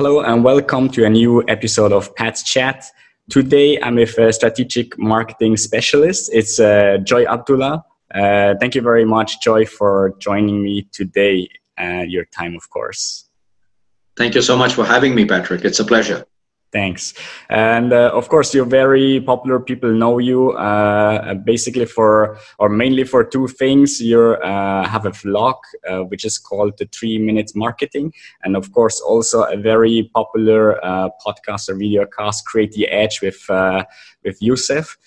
Hello and welcome to a new episode of Pat's Chat. Today I'm with a strategic marketing specialist. It's uh, Joy Abdullah. Uh, thank you very much, Joy, for joining me today. Uh, your time, of course. Thank you so much for having me, Patrick. It's a pleasure. Thanks. And uh, of course, you're very popular. People know you uh, basically for, or mainly for two things. You uh, have a vlog, uh, which is called the Three Minutes Marketing. And of course, also a very popular uh, podcast or video cast, Create the Edge with, uh, with Youssef.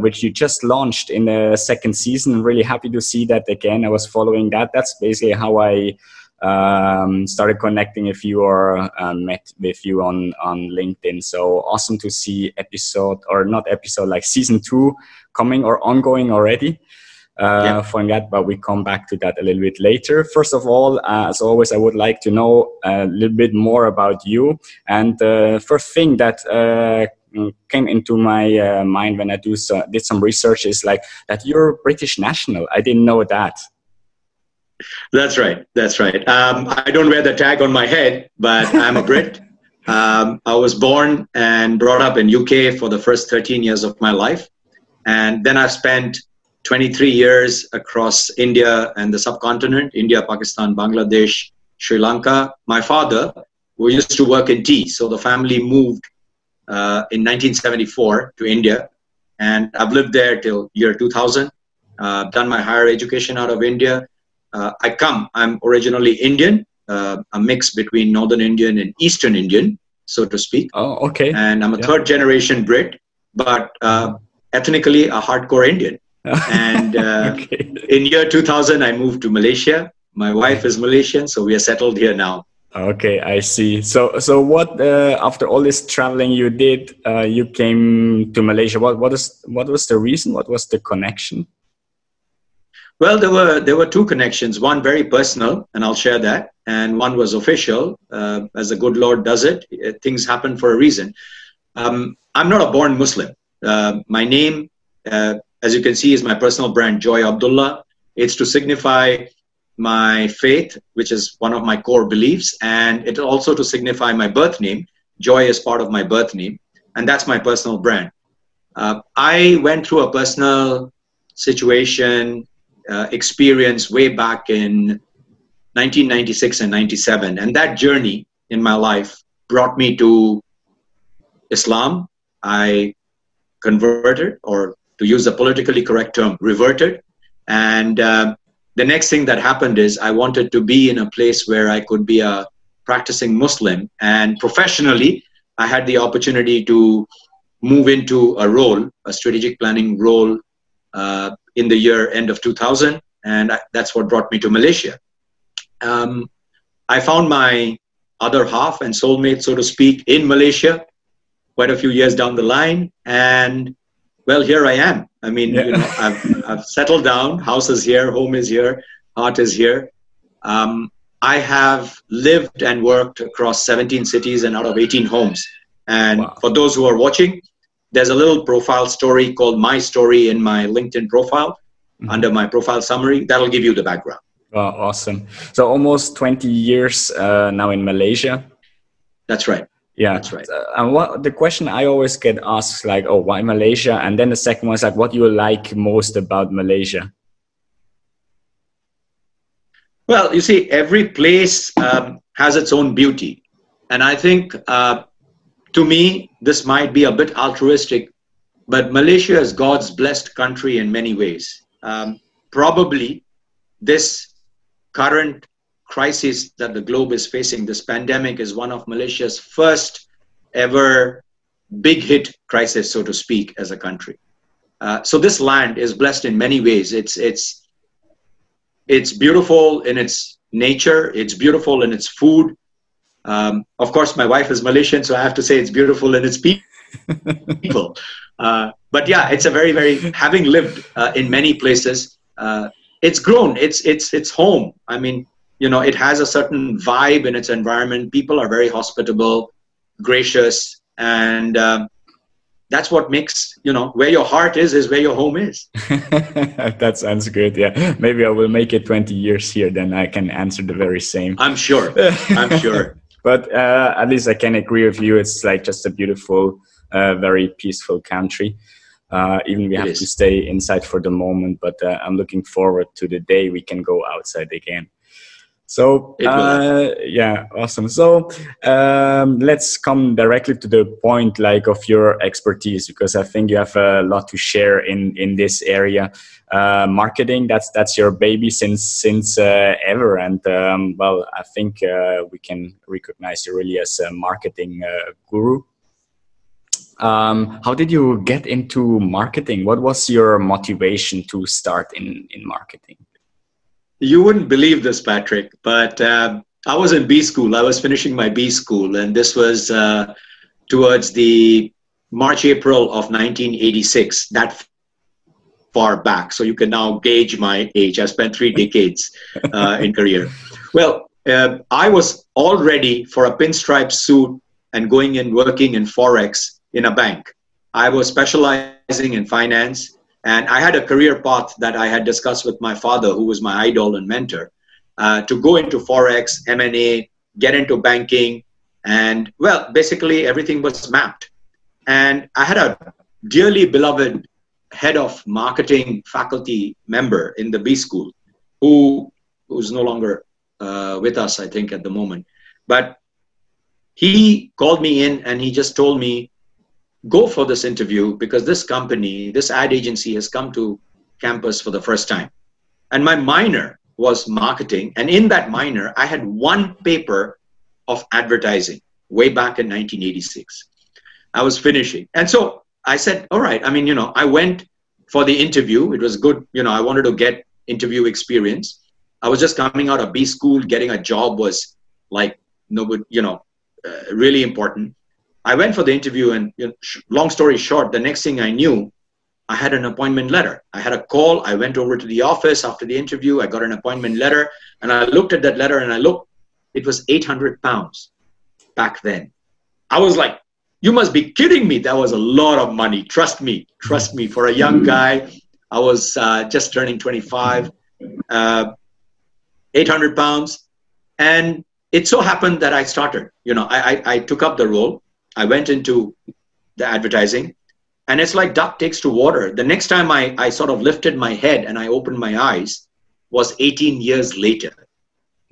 which you just launched in the second season. Really happy to see that again. I was following that. That's basically how I um, started connecting with you or uh, met with you on on LinkedIn. So awesome to see episode or not episode like season two coming or ongoing already. Uh, yeah. for that, but we come back to that a little bit later. First of all, uh, as always, I would like to know a little bit more about you. And the first thing that uh, came into my uh, mind when I do so, did some research is like that you're British national. I didn't know that. That's right. That's right. Um, I don't wear the tag on my head, but I'm a Brit. Um, I was born and brought up in UK for the first 13 years of my life, and then I've spent 23 years across India and the subcontinent: India, Pakistan, Bangladesh, Sri Lanka. My father, who used to work in tea, so the family moved uh, in 1974 to India, and I've lived there till year 2000. Uh, done my higher education out of India uh, I come, I'm originally Indian, uh, a mix between Northern Indian and Eastern Indian, so to speak. Oh, okay. And I'm a yeah. third generation Brit, but uh, ethnically a hardcore Indian. and uh, okay. in year 2000, I moved to Malaysia. My wife is Malaysian, so we are settled here now. Okay, I see. So, so what uh, after all this traveling you did, uh, you came to Malaysia. What, what is, what was the reason? What was the connection? Well, there were there were two connections. One very personal, and I'll share that, and one was official. Uh, as the good Lord does it, uh, things happen for a reason. Um, I'm not a born Muslim. Uh, my name, uh, as you can see, is my personal brand, Joy Abdullah. It's to signify my faith, which is one of my core beliefs, and it also to signify my birth name. Joy is part of my birth name, and that's my personal brand. Uh, I went through a personal situation uh, experience way back in 1996 and 97. And that journey in my life brought me to Islam. I converted, or to use the politically correct term, reverted. And uh, the next thing that happened is I wanted to be in a place where I could be a practicing Muslim. And professionally, I had the opportunity to move into a role, a strategic planning role uh, in the year end of 2000, and I, that's what brought me to Malaysia. Um, I found my other half and soulmate, so to speak, in Malaysia quite a few years down the line, and well, here I am. I mean, yeah. you know, I've, I've settled down. House is here, home is here, heart is here. Um, I have lived and worked across 17 cities and out of 18 homes. And wow. for those who are watching, there's a little profile story called My Story in my LinkedIn profile mm-hmm. under my profile summary. That'll give you the background. Oh, awesome. So almost 20 years uh, now in Malaysia. That's right. Yeah, that's right. Uh, and what the question I always get asked like, oh, why Malaysia? And then the second one is like, what do you like most about Malaysia? Well, you see, every place um, has its own beauty, and I think uh, to me, this might be a bit altruistic, but Malaysia is God's blessed country in many ways. Um, probably this current crisis that the globe is facing, this pandemic, is one of Malaysia's first ever big hit crisis, so to speak, as a country. Uh, so this land is blessed in many ways. It's it's it's beautiful in its nature. It's beautiful in its food. Um, of course, my wife is Malaysian, so I have to say it's beautiful and it's people. uh, but yeah, it's a very, very having lived uh, in many places. Uh, it's grown. It's it's it's home. I mean, you know, it has a certain vibe in its environment. People are very hospitable, gracious, and um, that's what makes you know where your heart is is where your home is that sounds good yeah maybe i will make it 20 years here then i can answer the very same i'm sure i'm sure but uh, at least I can agree with you. It's like just a beautiful, uh, very peaceful country. Uh, even we have to stay inside for the moment, but uh, I'm looking forward to the day we can go outside again. So uh, yeah, awesome. So um, let's come directly to the point, like of your expertise, because I think you have a lot to share in in this area. Uh, marketing that's that's your baby since since uh, ever, and um, well, I think uh, we can recognize you really as a marketing uh, guru. Um, how did you get into marketing? What was your motivation to start in in marketing? You wouldn't believe this, Patrick, but uh, I was in B school. I was finishing my B school, and this was towards the March, April of 1986. That far back, so you can now gauge my age. I spent three decades uh, in career. Well, uh, I was all ready for a pinstripe suit and going and working in forex in a bank. I was specializing in finance and I had a career path that I had discussed with my father, who was my idol and mentor, uh, to go into forex, M&A, get into banking, and well, basically everything was mapped. And I had a dearly beloved head of marketing faculty member in the B school, who who's no longer uh, with us, I think, at the moment. But he called me in and he just told me go for this interview because this company, this ad agency has come to campus for the first time. And my minor was marketing. And in that minor, I had one paper of advertising way back in 1986. I was finishing. And so I said, all right. I mean, you know, I went for the interview. It was good. You know, I wanted to get interview experience. I was just coming out of B school. Getting a job was like, no, you know, uh, really important. I went for the interview, and you know, long story short, the next thing I knew, I had an appointment letter. I had a call. I went over to the office after the interview. I got an appointment letter, and I looked at that letter, and I looked. It was 800 pounds back then. I was like, "You must be kidding me! That was a lot of money. Trust me, trust me. For a young guy, I was uh, just turning 25. Uh, 800 pounds, and it so happened that I started. You know, I, I, I took up the role. I went into the advertising and it's like duck takes to water. The next time I, I sort of lifted my head and I opened my eyes was 18 years later.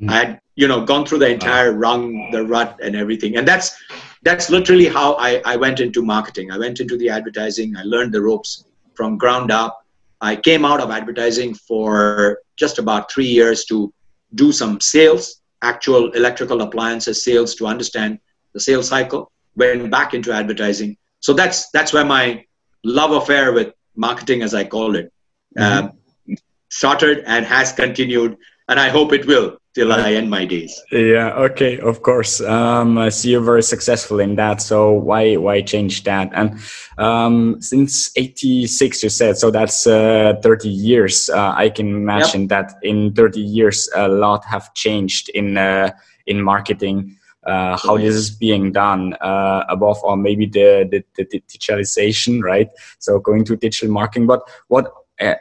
Mm. I had, you know, gone through the entire rung, the rut and everything. And that's, that's literally how I, I went into marketing. I went into the advertising. I learned the ropes from ground up. I came out of advertising for just about three years to do some sales, actual electrical appliances sales to understand the sales cycle went back into advertising. So that's that's where my love affair with marketing, as I call it, mm-hmm. uh, started and has continued, and I hope it will till I end my days. Yeah. Okay. Of course. Um, I see you're very successful in that. So why why change that? And um, since '86, you said so. That's uh, 30 years. Uh, I can imagine yep. that in 30 years, a lot have changed in uh, in marketing uh, how this is being done uh, above all maybe the, the, the, digitalization right so going to digital marketing but what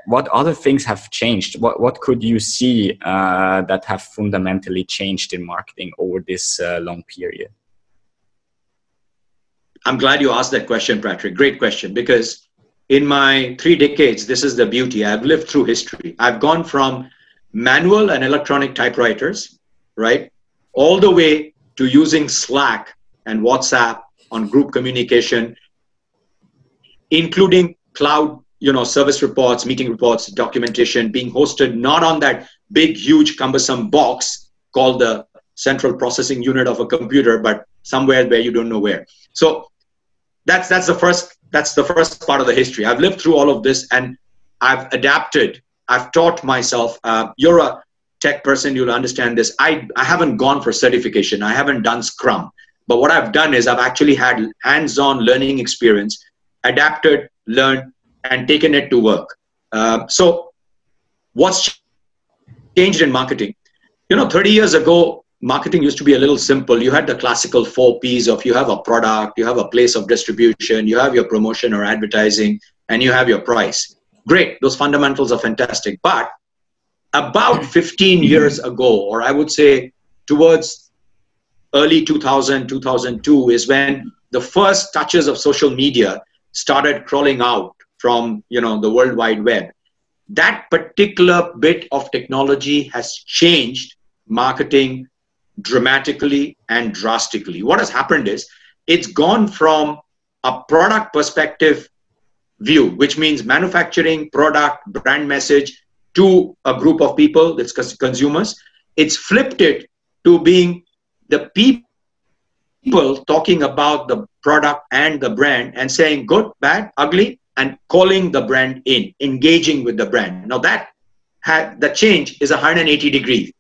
what other things have changed? What what could you see uh, that have fundamentally changed in marketing over this uh, long period? I'm glad you asked that question patrick. Great question. Because in my three decades this is the beauty. I've lived through history. I've gone from manual and electronic typewriters right all the way to using Slack and WhatsApp on group communication, including cloud, you know, service reports, meeting reports, documentation being hosted not on that big, huge, cumbersome box called the central processing unit of a computer, but somewhere where you don't know where. So that's that's the first that's the first part of the history. I've lived through all of this and I've adapted. I've taught myself. Uh, you're a tech person, you'll understand this. I, I haven't gone for certification. I haven't done Scrum. But what I've done is I've actually had hands-on learning experience, adapted, learned, and taken it to work. Uh, so what's changed in marketing? You know, 30 years ago, marketing used to be a little simple. You had the classical four P's of you have a product, you have a place of distribution, you have your promotion or advertising, and you have your price. Great, those fundamentals are fantastic. But about 15 years ago, or I would say towards early 2000, 2002 is when the first touches of social media started crawling out from you know the world wide web. That particular bit of technology has changed marketing dramatically and drastically. What has happened is it's gone from a product perspective view which means manufacturing product brand message to a group of people that's consumers. It's flipped it to being the people talking about the product and the brand and saying good bad ugly and calling the brand in, engaging with the brand. Now that had the change is 180 degrees.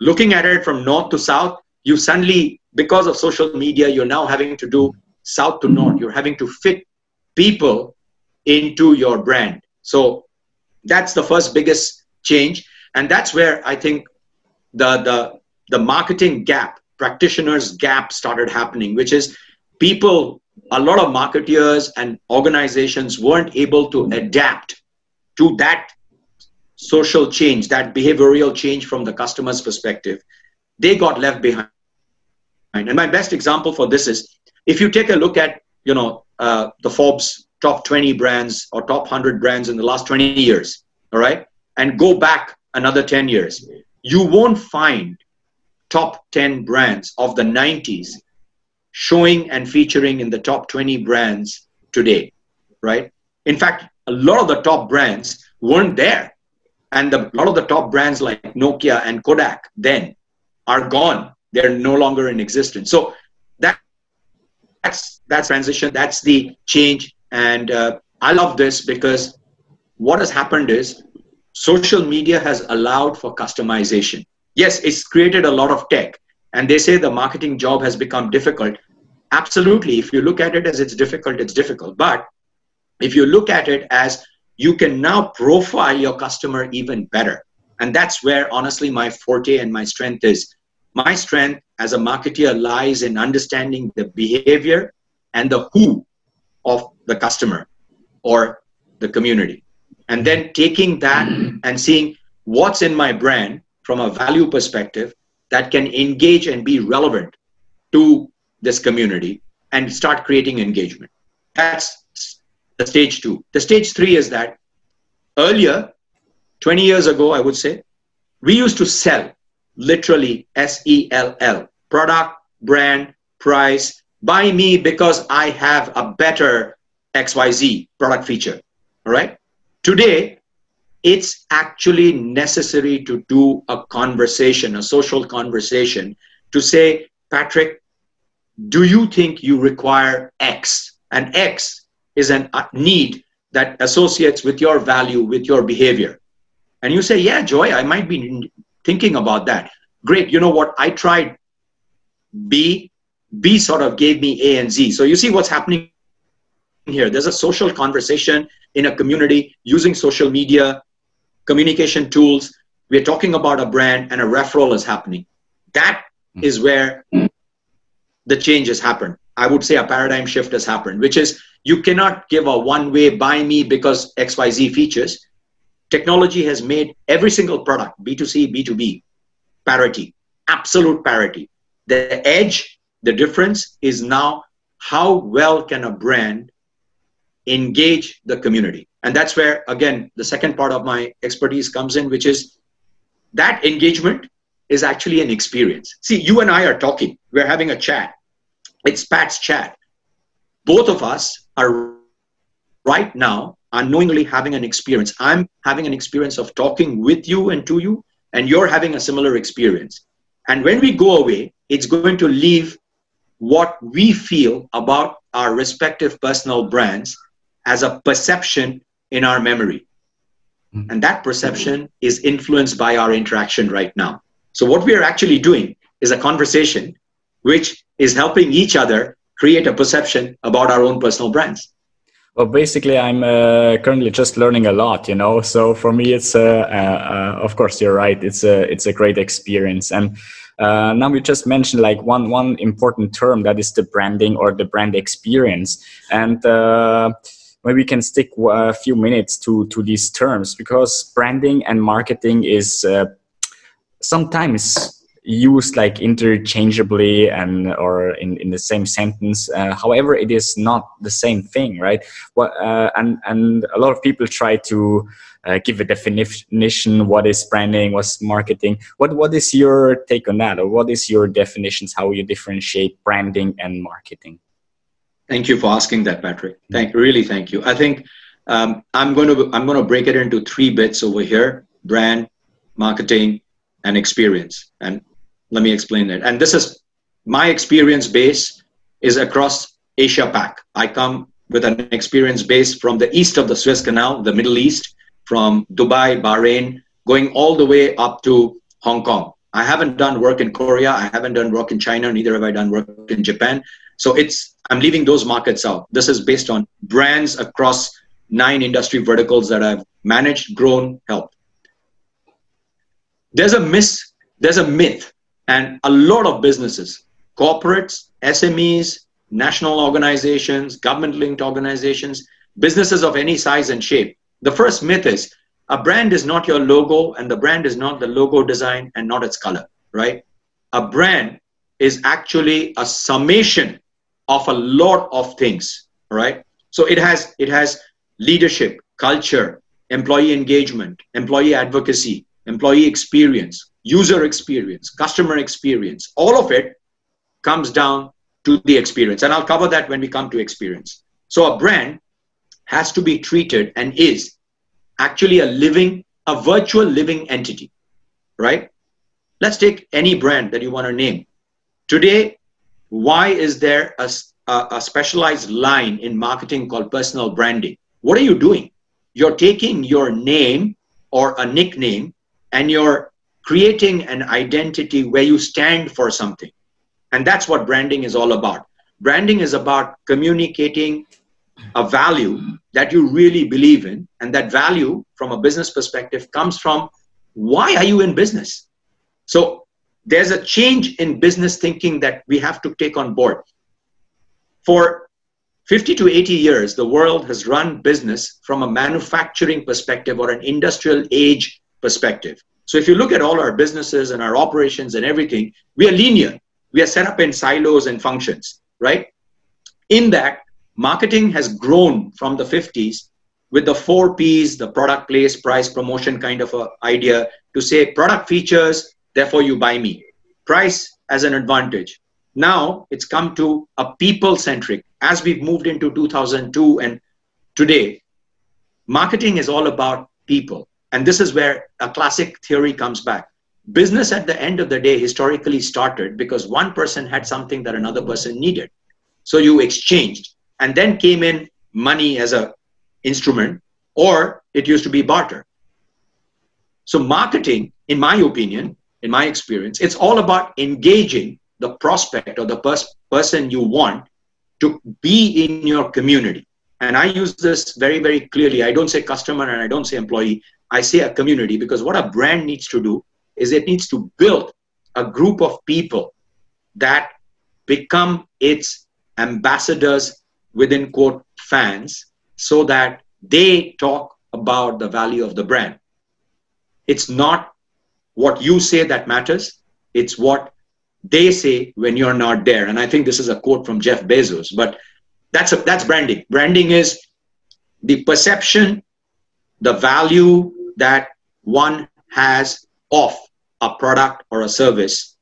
Looking at it from north to south, you suddenly, because of social media, you're now having to do south to north. You're having to fit people into your brand. So that's the first biggest change. And that's where I think the the the marketing gap, practitioners gap started happening, which is people a lot of marketeers and organizations weren't able to adapt to that social change, that behavioral change from the customer's perspective. They got left behind. And my best example for this is if you take a look at, you know, uh, the Forbes top 20 brands or top 100 brands in the last 20 years, all right, and go back another 10 years, you won't find top 10 brands of the 90s showing and featuring in the top 20 brands today, right? In fact, a lot of the top brands weren't there. And a lot of the top brands like Nokia and Kodak then are gone. They're no longer in existence. So that, that's that's transition. That's the change. And uh, I love this because what has happened is social media has allowed for customization. Yes, it's created a lot of tech, and they say the marketing job has become difficult. Absolutely if you look at it as it's difficult it's difficult. But if you look at it as you can now profile your customer even better. And that's where honestly my forte and my strength is. My strength as a marketer lies in understanding the behavior and the who of the customer or the community. And then taking that and seeing what's in my brand from a value perspective that can engage and be relevant to this community and start creating engagement. That's the stage two. The stage three is that earlier, 20 years ago, I would say, we used to sell literally S E L L product, brand, price. Buy me because I have a better XYZ product feature. All right. Today, it's actually necessary to do a conversation, a social conversation to say, Patrick, do you think you require X? And X is a uh, need that associates with your value, with your behavior. And you say, yeah, Joy, I might be thinking about that. Great. You know what? I tried B. B sort of gave me A and Z. So you see what's happening here. There's a social conversation in a community using social media, communication tools. We're talking about a brand and a referral is happening. That hmm. is where the change has happened. I would say a paradigm shift has happened, which is you cannot give a one way buy me because XYZ features. Technology has made every single product, B2C, B2B, parity, absolute parity. The edge, the difference is now how well can a brand engage the community? And that's where, again, the second part of my expertise comes in, which is that engagement is actually an experience. See, you and I are talking, we're having a chat. It's Pat's chat. Both of us are right now unknowingly having an experience. I'm having an experience of talking with you and to you, and you're having a similar experience. And when we go away, it's going to leave what we feel about our respective personal brands as a perception in our memory. Mm-hmm. And that perception is influenced by our interaction right now. So what we are actually doing is a conversation which is helping each other create a perception about our own personal brands. Well, basically, I'm uh, currently just learning a lot, you know. So for me, it's uh, uh, of course you're right. It's a it's a great experience, and uh, now we just mentioned like one one important term that is the branding or the brand experience, and uh, maybe we can stick a few minutes to to these terms because branding and marketing is uh, sometimes used like interchangeably and or in, in the same sentence. Uh, however, it is not the same thing, right? What, uh, and and a lot of people try to uh, give a definition. What is branding? What's marketing? What what is your take on that, or what is your definitions? How you differentiate branding and marketing? Thank you for asking that, Patrick. Thank really, thank you. I think um, I'm going to I'm going to break it into three bits over here: brand, marketing, and experience. And let me explain it. And this is my experience base is across Asia Pac. I come with an experience base from the east of the Suez Canal, the Middle East, from Dubai, Bahrain, going all the way up to Hong Kong. I haven't done work in Korea. I haven't done work in China. Neither have I done work in Japan. So it's I'm leaving those markets out. This is based on brands across nine industry verticals that I've managed, grown, helped. There's a miss, there's a myth and a lot of businesses, corporates, SMEs, national organizations, government linked organizations, businesses of any size and shape. The first myth is a brand is not your logo, and the brand is not the logo design and not its color, right? A brand is actually a summation of a lot of things, right? So it has it has leadership, culture, employee engagement, employee advocacy, employee experience, user experience, customer experience, all of it comes down to the experience. And I'll cover that when we come to experience. So a brand has to be treated and is actually a living, a virtual living entity, right? Let's take any brand that you want to name. Today, why is there a, a, a specialized line in marketing called personal branding? What are you doing? You're taking your name or a nickname and you're creating an identity where you stand for something. And that's what branding is all about. Branding is about communicating a value that you really believe in. And that value, from a business perspective, comes from why are you in business? So there's a change in business thinking that we have to take on board. For 50 to 80 years, the world has run business from a manufacturing perspective or an industrial age perspective. So if you look at all our businesses and our operations and everything, we are linear. We are set up in silos and functions, right? In that, marketing has grown from the 50s with the four P's, the product, place, price, promotion kind of a idea to say product features, therefore you buy me. Price as an advantage. Now it's come to a people centric. As we've moved into 2002 and today, marketing is all about people. And this is where a classic theory comes back. Business at the end of the day historically started because one person had something that another person needed. So you exchanged. And then came in money as a instrument, or it used to be barter. So marketing, in my opinion, in my experience, it's all about engaging the prospect or the pers- person you want to be in your community. And I use this very, very clearly. I don't say customer and I don't say employee. I say a community because what a brand needs to do is it needs to build a group of people that become its ambassadors within quote fans so that they talk about the value of the brand. It's not what you say that matters, it's what they say when you're not there. And I think this is a quote from Jeff Bezos, but that's a, that's branding. Branding is the perception, the value, that one has of a product or a service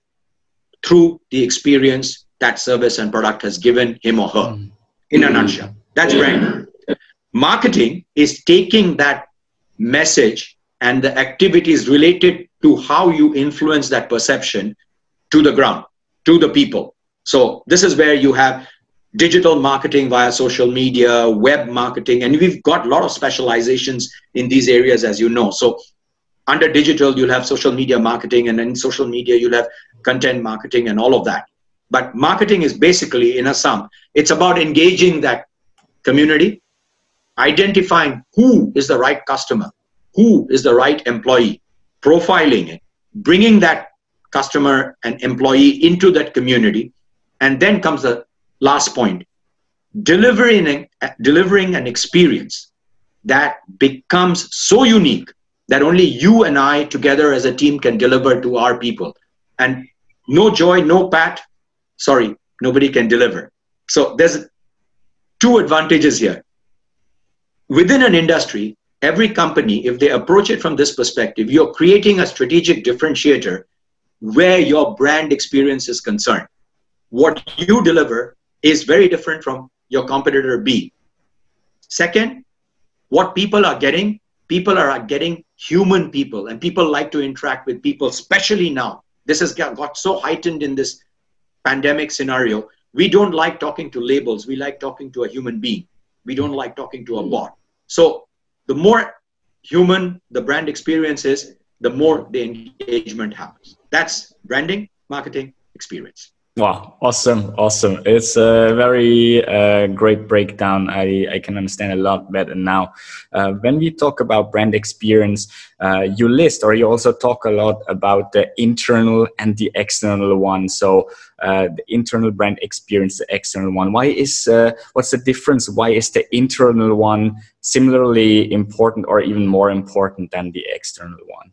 through the experience that service and product has given him or her mm. in a nutshell that's brand marketing is taking that message and the activities related to how you influence that perception to the ground to the people so this is where you have digital marketing via social media, web marketing, and we've got a lot of specializations in these areas, as you know. So under digital, you'll have social media marketing, and in social media, you'll have content marketing and all of that. But marketing is basically, in a sum, it's about engaging that community, identifying who is the right customer, who is the right employee, profiling it, bringing that customer and employee into that community, and then comes the last point delivering delivering an experience that becomes so unique that only you and I together as a team can deliver to our people. And no joy, no pat, sorry, nobody can deliver. So there's two advantages here. Within an industry, every company, if they approach it from this perspective, you're creating a strategic differentiator where your brand experience is concerned. What you deliver is very different from your competitor B. Second, what people are getting, people are getting human people, and people like to interact with people, especially now. This has got so heightened in this pandemic scenario. We don't like talking to labels, we like talking to a human being. We don't like talking to a hmm. bot. So, the more human the brand experience is, the more the engagement happens. That's branding, marketing, experience. Wow, awesome, awesome. It's a very uh, great breakdown. I, I can understand a lot better now. Uh, when we talk about brand experience, uh, you list or you also talk a lot about the internal and the external one. So uh, the internal brand experience, the external one. Why is, uh, what's the difference? Why is the internal one similarly important or even more important than the external one?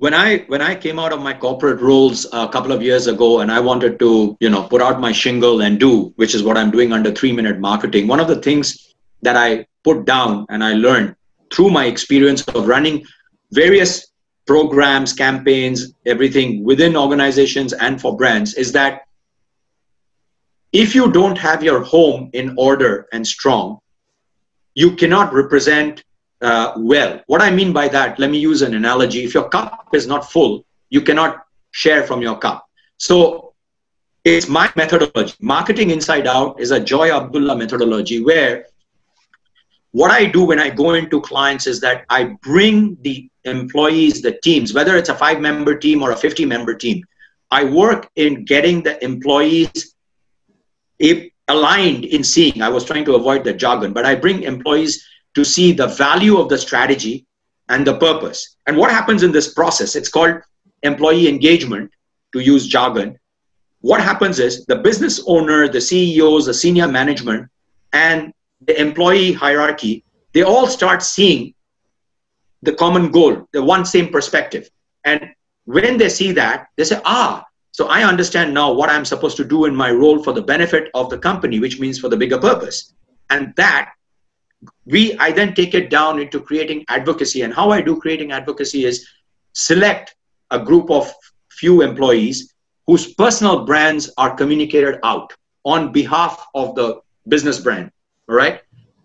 When I when I came out of my corporate roles a couple of years ago, and I wanted to you know put out my shingle and do, which is what I'm doing under three minute marketing. One of the things that I put down and I learned through my experience of running various programs, campaigns, everything within organizations and for brands is that if you don't have your home in order and strong, you cannot represent uh, well. What I mean by that, let me use an analogy. If your cup is not full, you cannot share from your cup. So it's my methodology. Marketing inside out is a Joy Abdullah methodology where what I do when I go into clients is that I bring the employees, the teams, whether it's a five member team or a 50 member team, I work in getting the employees aligned in seeing. I was trying to avoid the jargon, but I bring employees to see the value of the strategy and the purpose. And what happens in this process? It's called employee engagement, to use jargon. What happens is the business owner, the CEOs, the senior management, and the employee hierarchy, they all start seeing the common goal, the one same perspective. And when they see that, they say, ah, so I understand now what I'm supposed to do in my role for the benefit of the company, which means for the bigger purpose. And that we i then take it down into creating advocacy. And how i do creating advocacy is select a group of few employees whose personal brands are communicated out on behalf of the business brand all right?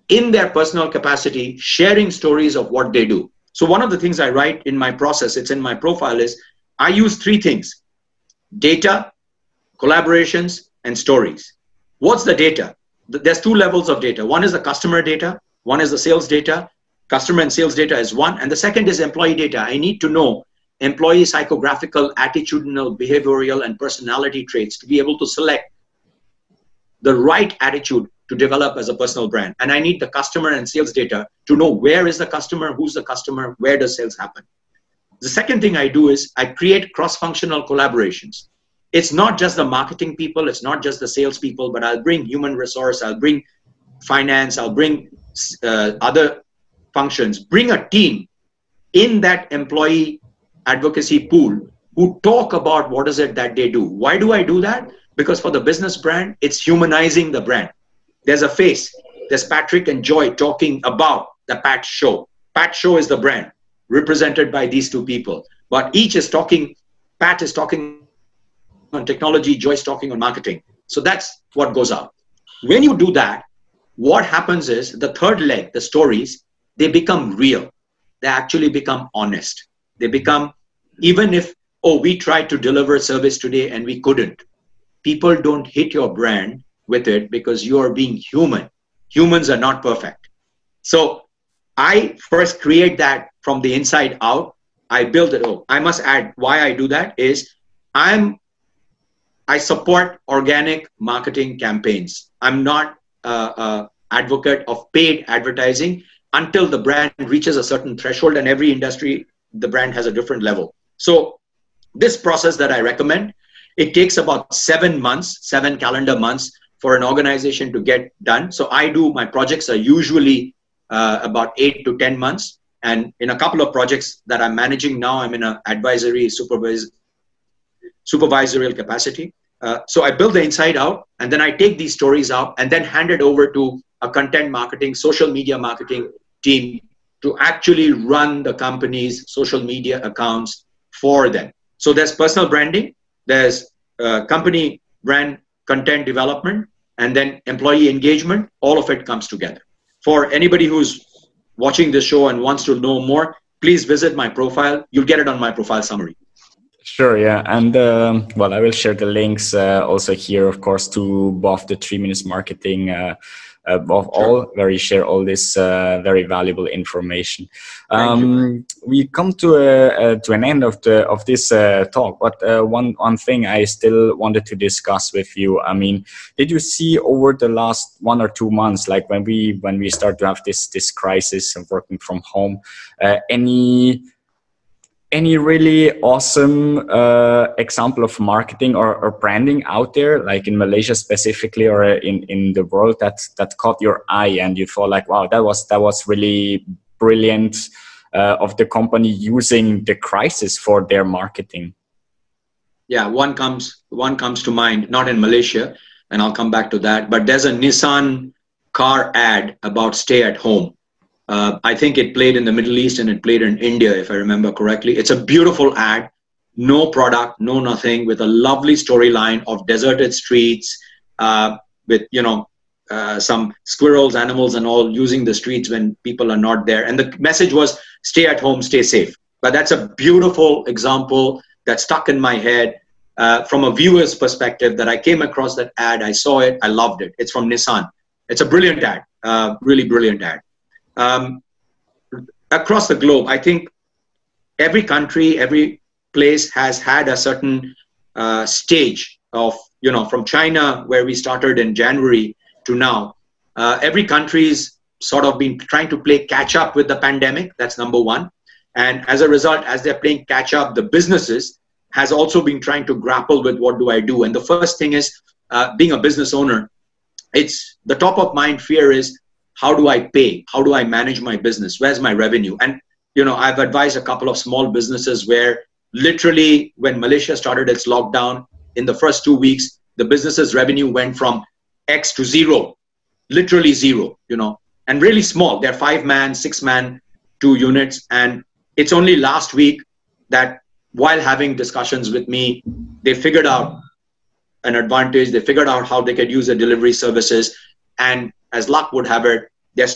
In their personal capacity sharing stories of what they do. So one of the things i write in my process it's in my profile is i use three things data collaborations and stories. What's the data? There's two levels of data. One is the customer data one is the sales data, customer and sales data is one, and the second is employee data. I need to know employee psychographical, attitudinal, behavioral, and personality traits to be able to select the right attitude to develop as a personal brand. And I need the customer and sales data to know where is the customer, who's the customer, where does sales happen. The second thing I do is I create cross-functional collaborations. It's not just the marketing people, it's not just the sales people, but I'll bring human resource, I'll bring finance, I'll bring uh, other functions, bring a team in that employee advocacy pool who talk about what is it that they do. Why do I do that? Because for the business brand, it's humanizing the brand. There's a face. There's Patrick and Joy talking about the Pat Show. Pat Show is the brand represented by these two people. But each is talking, Pat is talking on technology, Joy's talking on marketing. So that's what goes out. When you do that, what happens is the third leg, the stories, they become real. They actually become honest. They become, even if, oh, we tried to deliver service today and we couldn't, people don't hit your brand with it because you are being human. Humans are not perfect. So I first create that from the inside out. I build it. Oh, I must add why I do that is I'm I support organic marketing campaigns. I'm not advocate of paid advertising until the brand reaches a certain threshold and every industry the brand has a different level. So this process that i recommend it takes about seven months seven calendar months for an organization to get done. So i do my projects are usually uh, about eight to ten months. And in a couple of projects that i'm managing now i'm in an advisory supervise, supervisorial capacity. Uh, so I build the inside out, and then I take these stories out and then hand it over to a content marketing, social media marketing team to actually run the company's social media accounts for them. So there's personal branding, there's uh, company brand content development, and then employee engagement. All of it comes together. For anybody who's watching this show and wants to know more, please visit my profile. You'll get it on my profile summary. Sure, yeah. And um, well, I will share the links uh, also here, of course, to both the three minutes marketing. Uh, uh, of all where you share all this uh, very valuable information. Um, we come to a, to an end of the of this uh, talk, but uh, one one thing I still wanted to discuss with you. I mean, did you see over the last one or two months, like when we when we start to have this this crisis of working from home, uh, any any really awesome uh, example of marketing or, or, branding out there, like in Malaysia specifically, or in, in the world that that caught your eye and you thought like, wow, that was that was really brilliant uh, of the company using the crisis for their marketing? Yeah, one comes one comes to mind, not in Malaysia, and I'll come back to that. But there's a Nissan car ad about stay at home uh, I think it played in the Middle East and it played in India, if I remember correctly. It's a beautiful ad, no product, no nothing, with a lovely storyline of deserted streets, uh, with you know uh, some squirrels, animals, and all using the streets when people are not there. And the message was stay at home, stay safe. But that's a beautiful example that stuck in my head uh, from a viewer's perspective. That I came across that ad, I saw it, I loved it. It's from Nissan. It's a brilliant ad, uh, really brilliant ad um, across the globe, I think every country, every place has had a certain uh, stage of, you know, from China, where we started in January to now. Uh, every country's sort of been trying to play catch up with the pandemic. That's number one. And as a result, as they're playing catch up, the businesses has also been trying to grapple with what do I do. And the first thing is uh, being a business owner. It's the top of mind fear is how do i pay? How do i manage my business? Where's my revenue? And you know i've advised a couple of small businesses where literally when malaysia started its lockdown in the first two weeks the business's revenue went from x to zero literally zero you know and really small. They're five man six man two units. And it's only last week that while having discussions with me they figured out an advantage. They figured out how they could use the delivery services and as luck would have it, they're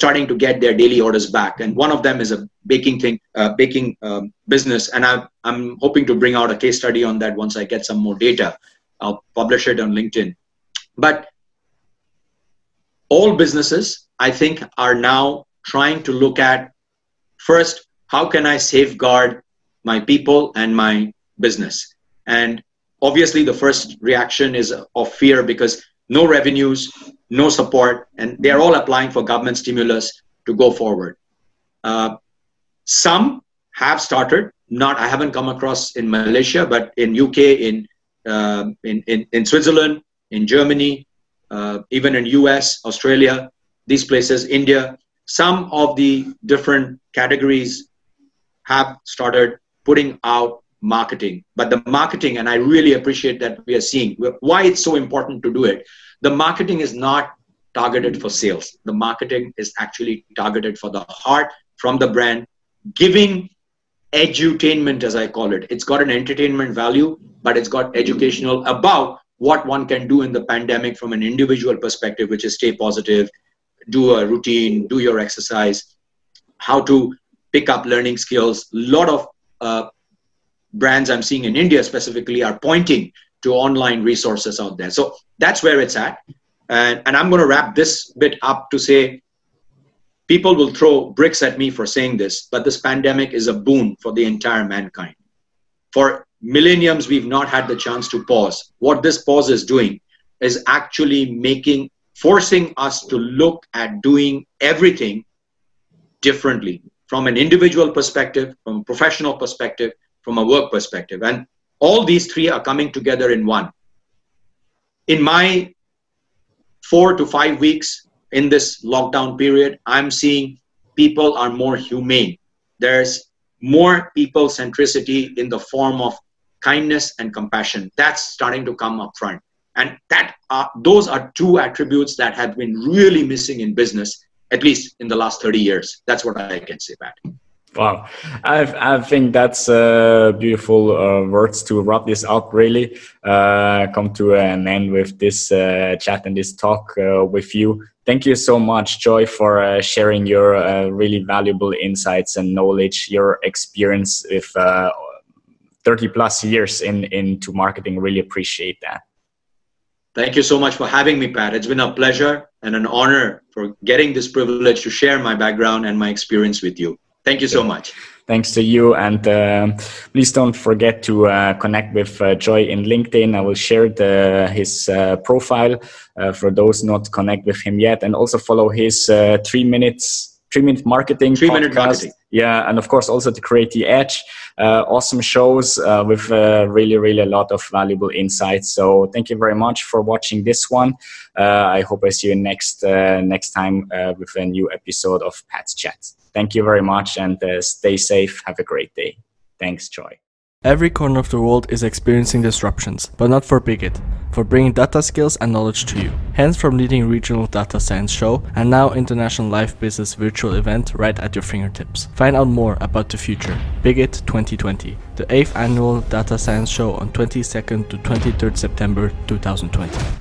starting to get their daily orders back. And one of them is a baking thing, uh, baking um, business. And I, I'm hoping to bring out a case study on that once I get some more data. I'll publish it on LinkedIn. But all businesses, I think, are now trying to look at first, how can I safeguard my people and my business? And obviously, the first reaction is of fear because no revenues, no support, and they're all applying for government stimulus to go forward. Uh, some have started. Not I haven't come across in Malaysia, but in UK, in uh, in, in, in Switzerland, in Germany, uh, even in US, Australia, these places, India. Some of the different categories have started putting out marketing. But the marketing, and I really appreciate that we are seeing why it's so important to do it. The marketing is not targeted for sales. The marketing is actually targeted for the heart from the brand, giving edutainment, as I call it. It's got an entertainment value, but it's got educational about what one can do in the pandemic from an individual perspective, which is stay positive, do a routine, do your exercise, how to pick up learning skills. A lot of uh, brands I'm seeing in India specifically are pointing to online resources out there. So that's where it's at. And, and I'm going to wrap this bit up to say people will throw bricks at me for saying this, but this pandemic is a boon for the entire mankind. For millenniums, we've not had the chance to pause. What this pause is doing is actually making, forcing us to look at doing everything differently from an individual perspective, from a professional perspective, from a work perspective. And all these three are coming together in one. In my four to five weeks in this lockdown period, I'm seeing people are more humane. There's more people centricity in the form of kindness and compassion. That's starting to come up front. And that uh, those are two attributes that have been really missing in business, at least in the last 30 years. That's what I can say, Pat. Wow, I, I think that's uh, beautiful uh, words to wrap this up. Really, uh, come to an end with this uh, chat and this talk uh, with you. Thank you so much, Joy, for uh, sharing your really valuable insights and knowledge, your experience with 30 plus years in into marketing. Really appreciate that. Thank you so much for having me, Pat. It's been a pleasure and an honor for getting this privilege to share my background and my experience with you. Thank you so much. Thanks to you. And uh, please don't forget to uh, connect with uh, Joy in LinkedIn. I will share the, his uh, profile uh, for those not connect with him yet. And also follow his uh, three minutes three minute marketing three podcast. minute marketing yeah and of course also to create the edge uh, awesome shows uh, with uh, really really a lot of valuable insights so thank you very much for watching this one uh, i hope i see you next uh, next time uh, with a new episode of pat's chat thank you very much and uh, stay safe have a great day thanks joy Every corner of the world is experiencing disruptions, but not for Bigot, for bringing data skills and knowledge to you. Hence from leading regional data science show and now international live business virtual event right at your fingertips. Find out more about the future. Bigot 2020, the 8th annual data science show on 22nd to 23rd September 2020.